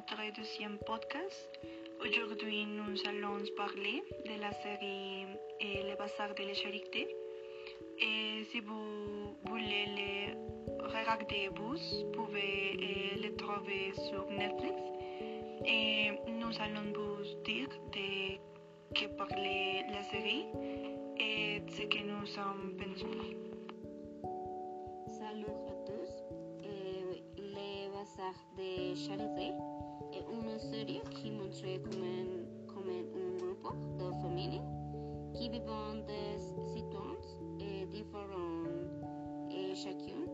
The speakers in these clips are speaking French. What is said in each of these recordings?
notre deuxième podcast. Aujourd'hui, nous allons parler de la série et Le Bazar de la Charité. Et si vous voulez le regarder, vous pouvez euh, le trouver sur Netflix. Et nous allons vous dire de que parler la série et ce que nous en pensons. Salut à tous. Eh, Le Bazar de Charité série qui montre comment, comment un groupe de familles qui vivent dans des situations eh, différentes et chacune.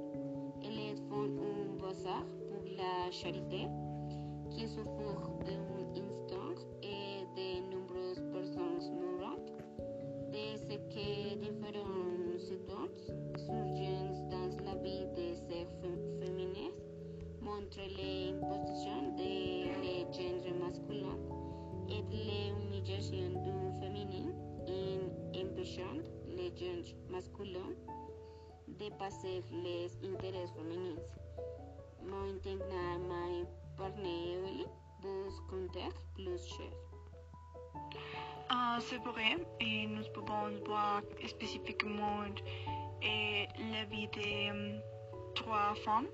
Font un bazar pour la charité qui souffre d'un instant et de nombreuses personnes mourantes. De ce que différentes situations surgent dans la vie de ces féministes montrent l'imposition de le genre masculin de passer les intérêts féminins. Maintenant, ma partenaire vous conter plus cher. Ah, c'est vrai, et nous pouvons voir spécifiquement eh, la vie de hum, trois femmes.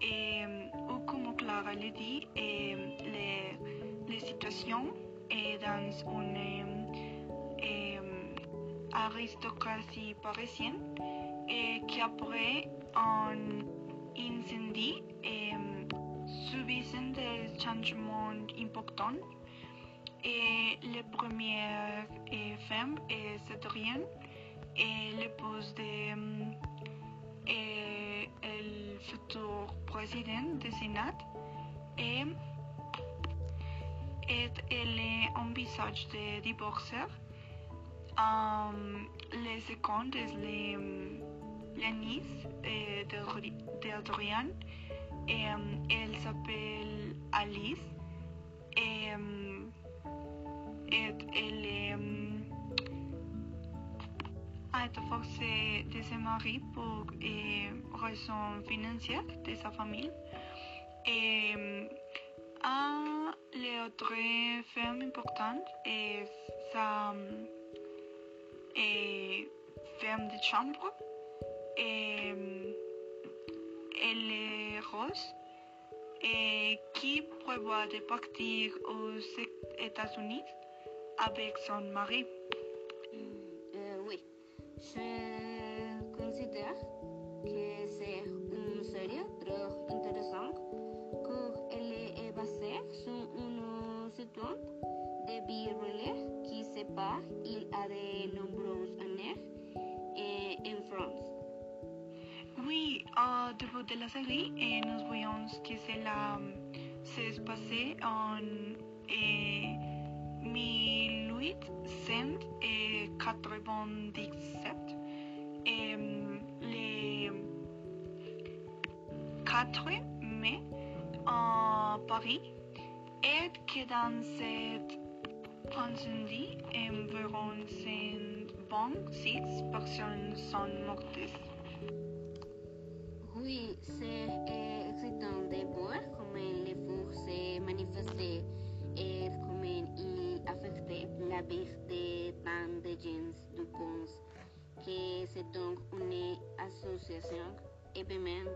Et hum, ou comme Clara le dit, eh, les, les situations est dans une eh, aristocratie parisienne et qui après un incendie eh, subissent des changements importants. Et la première eh, femme est Cédrienne et l'épouse de et el futur président du Sénat et, et elle envisage de divorcer. Um, le second est le, la nièce eh, et hum, elle s'appelle Alice hum, et elle est hum, a été forcée de se marier pour eh, raisons de sa famille. Et euh, l'autre femme importante est sa eh, femme de chambre. Et elle est rose et qui prévoit de partir aux États-Unis avec son mari? Euh, oui, début de la série, et nous voyons que cela s'est passé en eh, 1897. Et le 4 mai à Paris, et que dans cet incendie, environ 126 personnes sont mortes. Oui, c'est euh, excitant de voir comment les forces se manifestaient et comment affectaient la vie de tant de gens du pense que c'est donc une association événement.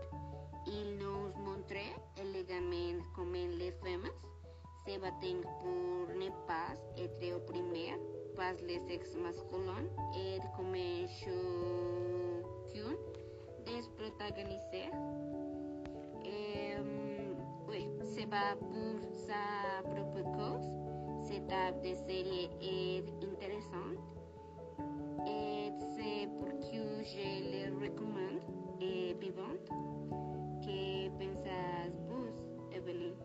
Il nous montrait élégamment comment les femmes se battent pour ne pas être opprimées par les sexes masculins et comment euh, oui, se bat pour sa propre cause. Cette type de série est intéressante et c'est pour que je le recommande et vivante. Que pensez-vous, Evelyn?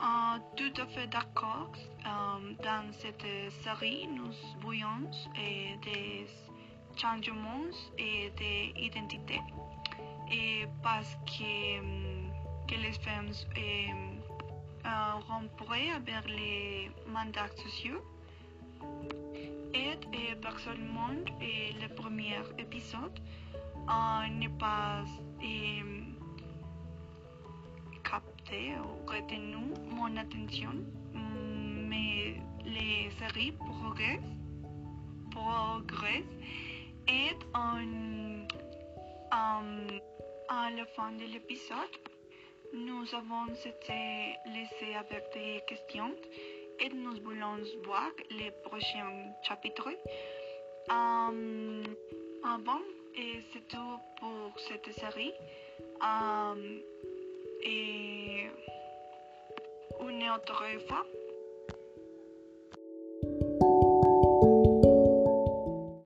Ah, tout à fait d'accord. Dans cette série, nous voyons eh, des changements et des identités. Et parce que, hum, que les femmes eh, euh, rompraient avec les mandats sociaux. Et, personnellement, eh, le premier épisode euh, n'est pas eh, cap- capté ou retenu mon attention, mm, mais les séries progressent, progressent et en, en- à la fin de l'épisode, nous avons été laissés avec des questions et nous voulons voir les prochains chapitres. Ah bon, et c'est tout pour cette série. Euh, et une autre fois,